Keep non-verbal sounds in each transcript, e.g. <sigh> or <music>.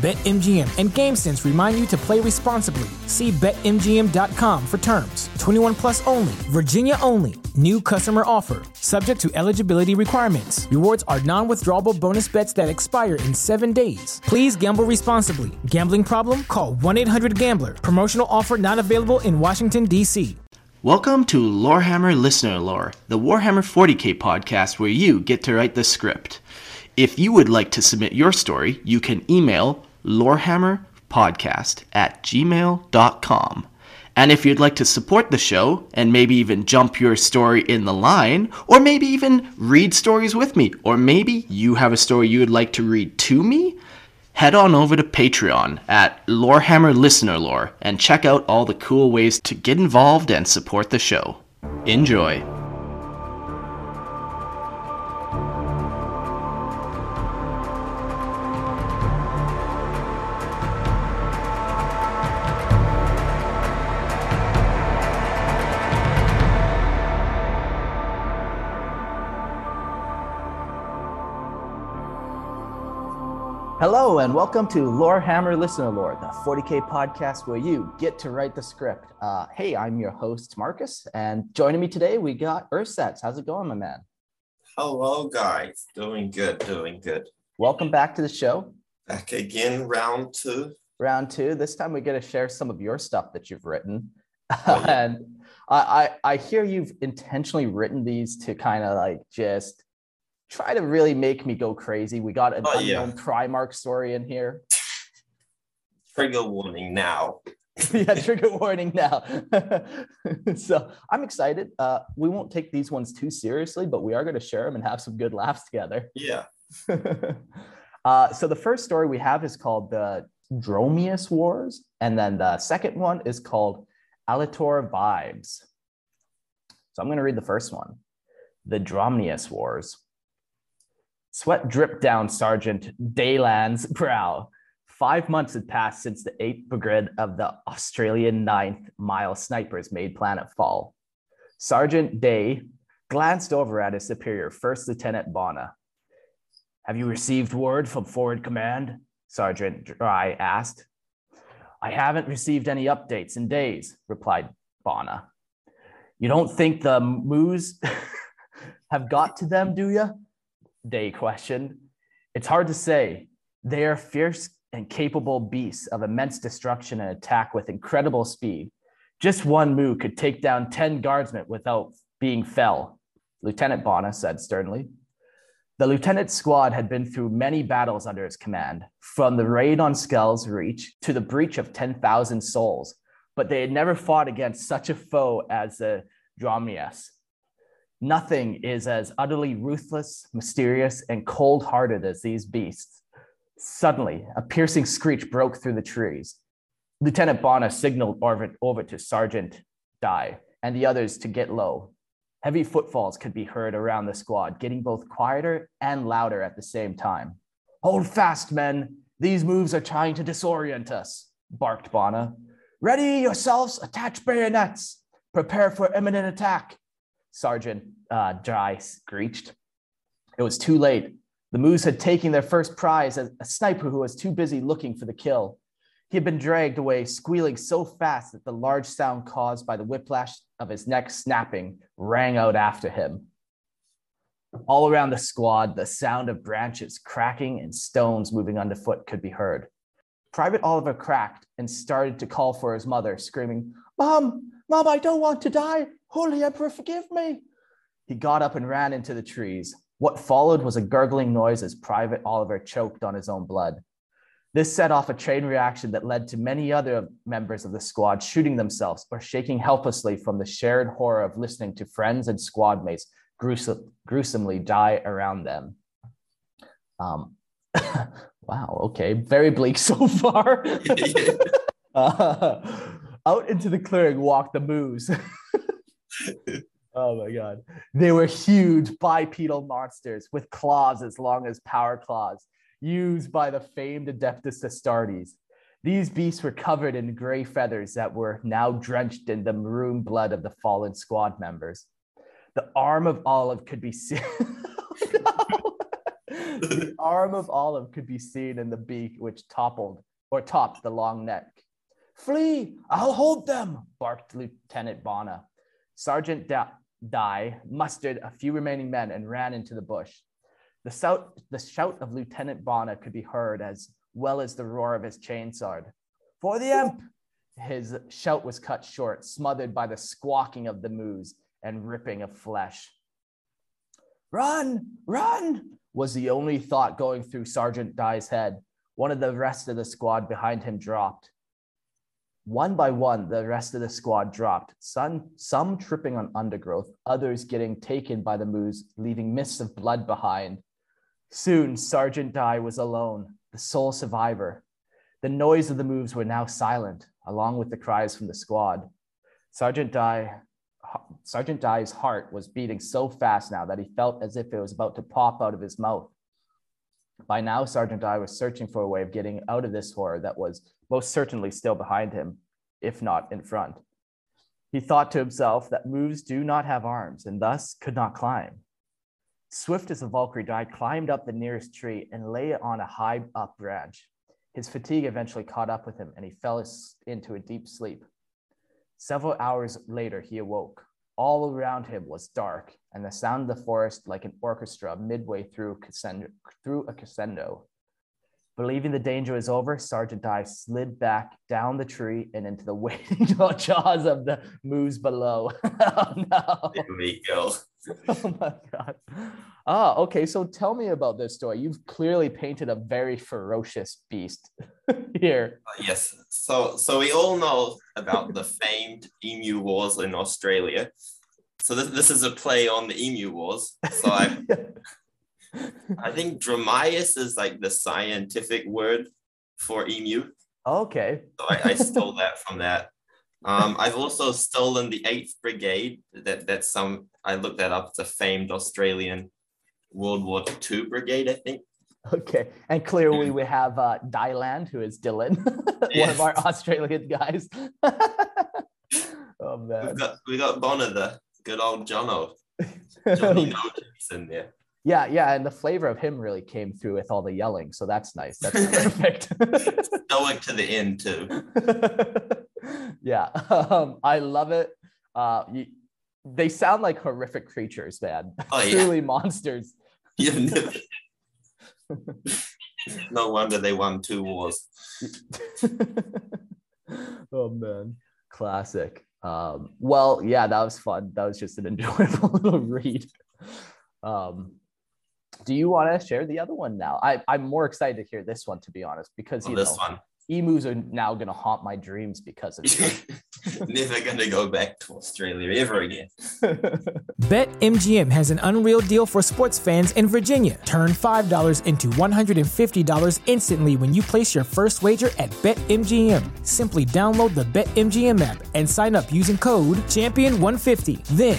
BetMGM and GameSense remind you to play responsibly. See BetMGM.com for terms. 21 plus only, Virginia only. New customer offer, subject to eligibility requirements. Rewards are non withdrawable bonus bets that expire in seven days. Please gamble responsibly. Gambling problem? Call 1 800 Gambler. Promotional offer not available in Washington, D.C. Welcome to Lorehammer Listener Lore, the Warhammer 40k podcast where you get to write the script. If you would like to submit your story, you can email lorehammerpodcast at gmail.com. And if you'd like to support the show and maybe even jump your story in the line, or maybe even read stories with me, or maybe you have a story you would like to read to me, head on over to Patreon at Lorehammer Listener Lore and check out all the cool ways to get involved and support the show. Enjoy. Hello, and welcome to Lorehammer Listener Lore, the 40K podcast where you get to write the script. Uh, hey, I'm your host, Marcus, and joining me today, we got Ursets. How's it going, my man? Hello, guys. Doing good, doing good. Welcome back to the show. Back again, round two. Round two. This time, we get to share some of your stuff that you've written. Oh, yeah. <laughs> and I, I, I hear you've intentionally written these to kind of like just try to really make me go crazy. We got an Oh, yeah. unknown Primarch story in here. <laughs> Trigger warning now. <laughs> yeah, trigger warning now. <laughs> so I'm excited. Uh, we won't take these ones too seriously, but we are going to share them and have some good laughs together. Yeah. uh, so the first story we have is called the Dromaius Wars, and then the second one is called Alletor Vibes. So I'm going to read the first one, the Dromaius Wars. Sweat dripped down Sergeant Dayland's brow. Five months had passed since the 8th Brigade of the Australian 9th Mile Snipers made planetfall. Sergeant Day glanced over at his superior, First Lieutenant Bonner. Have you received word from forward command? Sergeant Dry asked. I haven't received any updates in days, replied Bonner. You don't think the moos <laughs> have got to them, do you? Day questioned. It's hard to say. They are fierce and capable beasts of immense destruction and attack with incredible speed. Just one moo could take down 10 guardsmen without being fell, Lieutenant Bonner said sternly. The lieutenant's squad had been through many battles under his command, from the raid on Skell's Reach to the breach of 10,000 souls, but they had never fought against such a foe as the Dromaius. Nothing is as utterly ruthless, mysterious, and cold hearted as these beasts. Suddenly, a piercing screech broke through the trees. Lieutenant Bonner signaled over, over to Sergeant Dye and the others to get low. Heavy footfalls could be heard around the squad, getting both quieter and louder at the same time. Hold fast, men. These moves are trying to disorient us, barked Bonner. Ready yourselves, attach bayonets. Prepare for imminent attack. Sergeant uh, Dry screeched. It was too late. The Moose had taken their first prize, a, a sniper who was too busy looking for the kill. He had been dragged away, squealing so fast that the large sound caused by the whiplash of his neck snapping rang out after him. All around the squad, the sound of branches cracking and stones moving underfoot could be heard. Private Oliver cracked and started to call for his mother, screaming, Mom, Mom, I don't want to die. Holy Emperor, forgive me. He got up and ran into the trees. What followed was a gurgling noise as Private Oliver choked on his own blood. This set off a chain reaction that led to many other members of the squad shooting themselves or shaking helplessly from the shared horror of listening to friends and squad mates gruesome, gruesomely die around them. Um, <laughs> wow, okay, very bleak <laughs> so far. <laughs> uh, out into the clearing walked the moose. oh my god. They were huge bipedal monsters with claws as long as power claws, used by the famed Adeptus Astartes. These beasts were covered in gray feathers that were now drenched in the maroon blood of the fallen squad members. The arm of Olive could be seen. no. The arm of Olive could be seen in the beak, which toppled or topped the long neck. Flee! I'll hold them, barked Lieutenant Bonner. Sergeant da- Dye mustered a few remaining men and ran into the bush. The shout, the shout of Lieutenant Bonner could be heard as well as the roar of his chainsaw. For the imp! His shout was cut short, smothered by the squawking of the moose and ripping of flesh. Run, run, was the only thought going through Sergeant Dye's head. One of the rest of the squad behind him dropped. One by one, the rest of the squad dropped, some, some tripping on undergrowth, others getting taken by the moose, leaving mists of blood behind. Soon, Sergeant Dye was alone, the sole survivor. The noise of the moves were now silent, along with the cries from the squad. Sergeant Dye, Sergeant Dye's heart was beating so fast now that he felt as if it was about to pop out of his mouth. By now, Sergeant Dye was searching for a way of getting out of this horror that was most certainly still behind him, if not in front. He thought to himself that moves do not have arms and thus could not climb. Swift as a Valkyrie Dye climbed up the nearest tree and lay on a high up branch. His fatigue eventually caught up with him and he fell into a deep sleep. Several hours later, he awoke. All around him was dark, and the sound of the forest like an orchestra midway through, through a crescendo. Believing the danger was over, Sergeant Dye slid back down the tree and into the <laughs> waiting jaws of the moose below. <laughs> oh no. There we go. <laughs> Oh my god. Ah, okay. So tell me about this story. You've clearly painted a very ferocious beast here. Uh, yes. So so we all know about the famed emu wars in Australia. So this, this is a play on the emu wars. So I I think Dromaius is like the scientific word for emu. Okay. So I, I stole that from that. Um, I've also stolen the Eighth Brigade. That that's some. I looked that up. It's a famed Australian World War II brigade, I think. Okay, and clearly we have uh, Dylan, who is Dylan, <laughs> one of our Australian guys. <laughs> oh man, we got we got Bonner, the good old Jono. <laughs> Johnny in there. Yeah, yeah, and the flavor of him really came through with all the yelling, so that's nice. That's <laughs> perfect. <laughs> Stoic to the end too. <laughs> yeah, um, I love it. Uh, you, they sound like horrific creatures, man. Oh, yeah. Truly monsters. Never... no wonder they won two wars. oh man, classic. Um, well, yeah, that was fun. That was just an enjoyable little read. Um, do you want to share the other one now? I, I'm more excited to hear this one, to be honest, because Oh, you this know one. emus are now going to haunt my dreams because of you. <laughs> Never gonna go back to Australia ever again. <laughs> BetMGM has an unreal deal for sports fans in Virginia. Turn $5 into $150 instantly when you place your first wager at BetMGM. Simply download the BetMGM app and sign up using code Champion150. Then,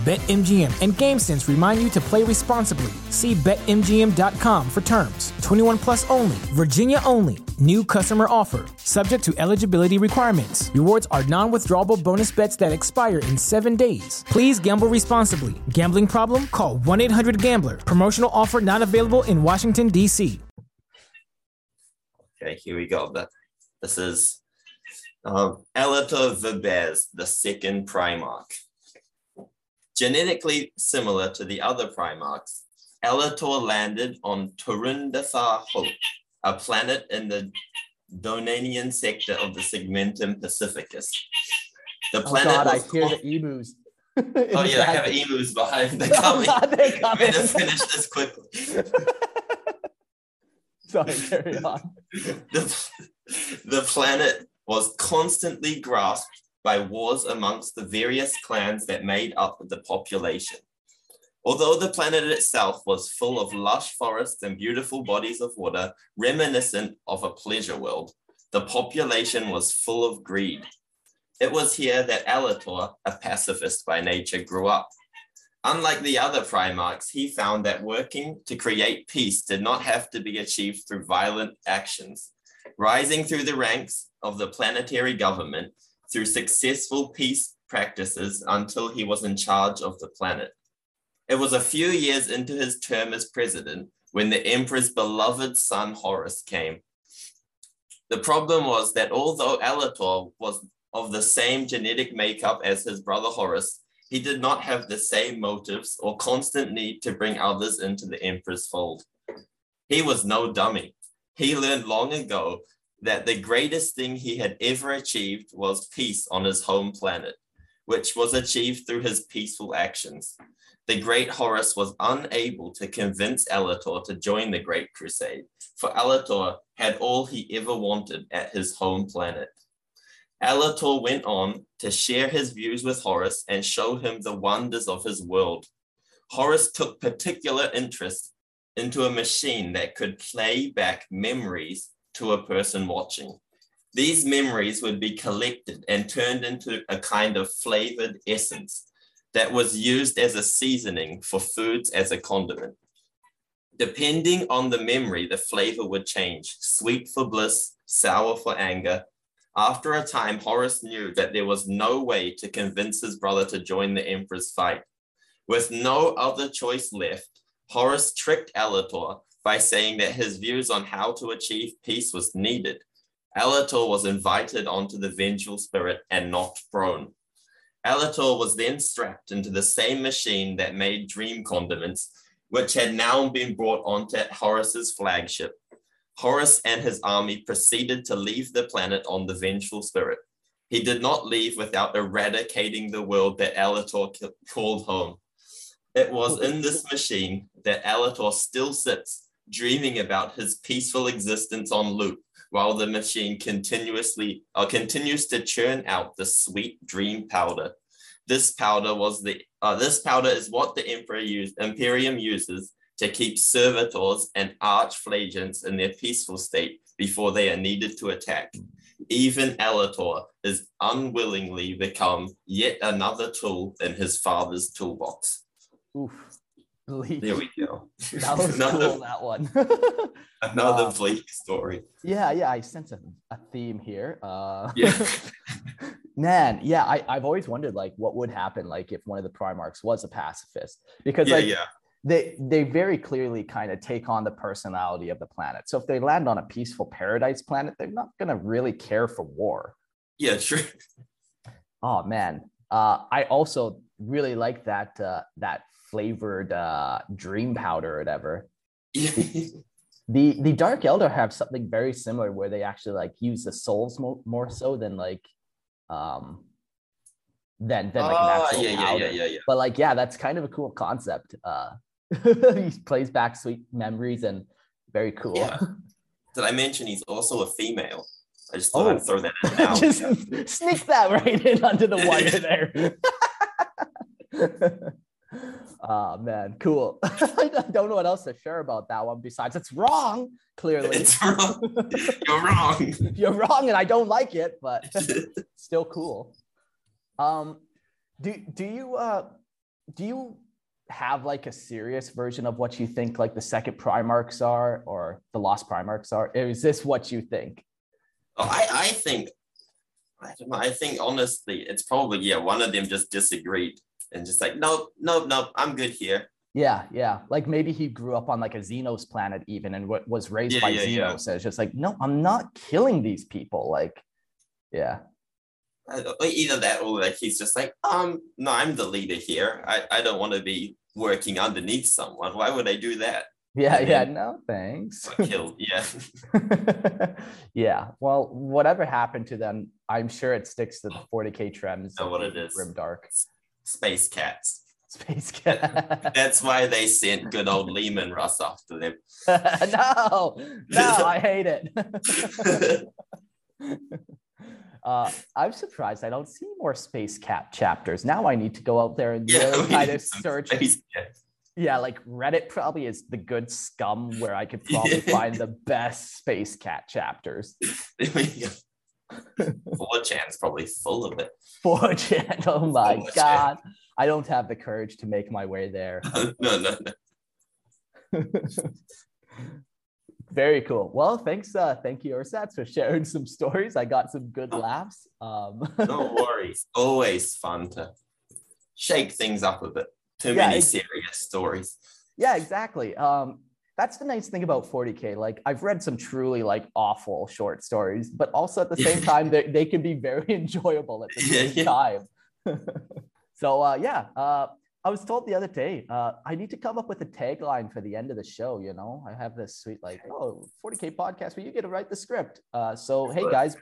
BetMGM and GameSense remind you to play responsibly. See BetMGM.com for terms. 21 plus only, Virginia only. New customer offer. Subject to eligibility requirements. Rewards are non withdrawable bonus bets that expire in seven days. Please gamble responsibly. Gambling problem? Call 1 800 Gambler. Promotional offer not available in Washington, D.C. Okay, here we go. This is Um, Alletor vibes, the second Primarch. Genetically similar to the other Primarchs, Alletor landed on Turundathar Hope, a planet in the Donanian sector of the segmentum Pacificus. The oh, planet. Oh God, I hear the emus. <laughs> Oh yeah, I have emus behind. They're coming. They're I'm gonna finish this quickly. <laughs> Sorry, carry on. <laughs> the, the planet was constantly grasped by wars amongst the various clans that made up the population. Although the planet itself was full of lush forests and beautiful bodies of water, reminiscent of a pleasure world, the population was full of greed. It was here that Alletor, a pacifist by nature, grew up. Unlike the other Primarchs, he found that working to create peace did not have to be achieved through violent actions. Rising through the ranks of the planetary government through successful peace practices until he was in charge of the planet. It was a few years into his term as president when the emperor's beloved son Horus came. The problem was that although Alletor was of the same genetic makeup as his brother Horus, he did not have the same motives or constant need to bring others into the emperor's fold. He was no dummy. He learned long ago that the greatest thing he had ever achieved was peace on his home planet, which was achieved through his peaceful actions. The great Horus was unable to convince Alletor to join the Great Crusade, for Alletor had all he ever wanted at his home planet. Alletor went on to share his views with Horus and show him the wonders of his world. Horus took particular interest into a machine that could play back memories to a person watching. These memories would be collected and turned into a kind of flavored essence that was used as a seasoning for foods as a condiment. Depending on the memory, the flavor would change sweet for bliss, sour for anger. After a time, Horus knew that there was no way to convince his brother to join the emperor's fight. With no other choice left, Horus tricked Alletor by saying that his views on how to achieve peace was needed. Alletor was invited onto the vengeful spirit and knocked prone. Alletor was then strapped into the same machine that made dream condiments, which had now been brought onto Horus's flagship. Horus and his army proceeded to leave the planet on the vengeful spirit. He did not leave without eradicating the world that Alletor called home. It was in this machine that Alletor still sits, dreaming about his peaceful existence on loop, while the machine continuously uh, continues to churn out the sweet dream powder. This powder was the uh, this powder is what the emperor used Imperium uses to keep servitors and arco-flagellants in their peaceful state before they are needed to attack. Even Alletor is unwillingly become yet another tool in his father's toolbox. Oof. Bleak. There we go. <laughs> That was another, cool, that one. <laughs> another Wow. bleak story. yeah, yeah, I sense a, a theme here. Uh, Yeah. <laughs> man, yeah, I, I've always wondered like what would happen like if one of the Primarchs was a pacifist because yeah, like yeah. they they very clearly kind of take on the personality of the planet. So if they land on a peaceful paradise planet, they're not gonna really care for war. Yeah, sure. Oh man, uh, I also really like that uh, that flavored uh, dream powder or whatever. The the Dark Eldar have something very similar where they actually like use the souls mo- more so than like um than than like an Ah, yeah, yeah, powder. yeah, yeah, yeah. But like yeah, that's kind of a cool concept. Uh, <laughs> he plays back sweet memories and very cool. Yeah. <laughs> Did I mention he's also a female? I just thought Oh. I'd throw that <laughs> now. Just sneak that right in under the wire there. Oh man, cool. <laughs> I don't know what else to share about that one besides it's wrong, clearly. It's wrong. <laughs> You're wrong. You're wrong and I don't like it, but <laughs> still cool. Um do do you uh do you have like a serious version of what you think like the second Primarchs are or the lost Primarchs are? Is this what you think? Oh, I, I think, I don't know. I think honestly, it's probably yeah. One of them just disagreed and just like, nope, nope, nope. I'm good here. Yeah, yeah. Like maybe he grew up on like a Xenos planet even and wa- was raised Yeah, by yeah, Xenos. yeah. So it's just like, no, I'm not killing these people. Like, Yeah. Either that or like he's just like, um, no, I'm the leader here. I, I don't want to be working underneath someone. Why would I do that? Yeah, And yeah, no, thanks. Killed. Yeah. <laughs> yeah. Well, whatever happened to them, I'm sure it sticks to the 40k trends. Know what it is. Grim Dark Space cats. Space Cat. <laughs> That's why they sent good old Leman Russ after them. <laughs> no, no, I hate it. <laughs> uh, I'm surprised I don't see more Space Cat chapters. Now I need to go out there and Yeah, really kind of search. Yeah, like Reddit probably is the good scum where I could probably Yeah. find the best Space Cat chapters. Four chan's probably full of it. <laughs> 4chan. Oh my 4chan. god. I don't have the courage to make my way there. <laughs> no, no, no. <laughs> Very cool. Well, thanks, uh, thank you, Ursats, for sharing some stories. I got some good laughs. Um, No worries. Always fun to shake things up a bit. Too Yeah, many serious stories. yeah, exactly. Um, that's the nice thing about 40k. Like I've read some truly like awful short stories, but also at the same time they, they can be very <laughs> enjoyable at the <laughs> same yeah. time. <laughs> so uh, yeah, uh, I was told the other day uh, I need to come up with a tagline for the end of the show. You know, I have this sweet like oh 40k podcast where you get to write the script. Uh, so hey guys,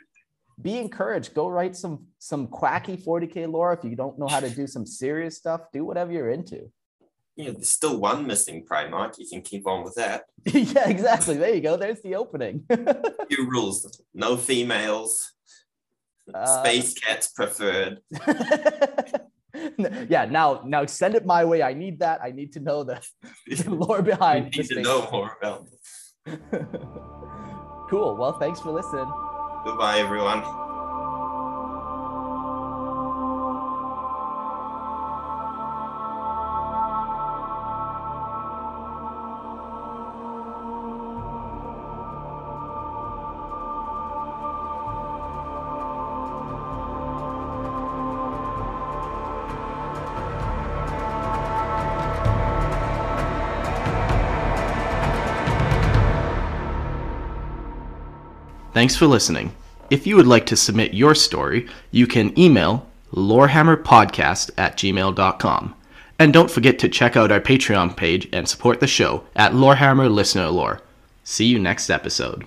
be encouraged. Go write some some quacky 40k lore. If you don't know how to do some serious stuff, do whatever you're into. Yeah, there's still one missing Primarch. You can keep on with that. <laughs> yeah, exactly. There you go. There's the opening. <laughs> New rules. No females. Uh, Space cats preferred. <laughs> yeah, now now send it my way. I need that. I need to know the, the lore behind. I need to know more about it. cool. Well, thanks for listening. Goodbye, everyone. Thanks for listening. If you would like to submit your story, you can email lorehammerpodcast at gmail.com. And don't forget to check out our Patreon page and support the show at Lorehammer Listener Lore. See you next episode.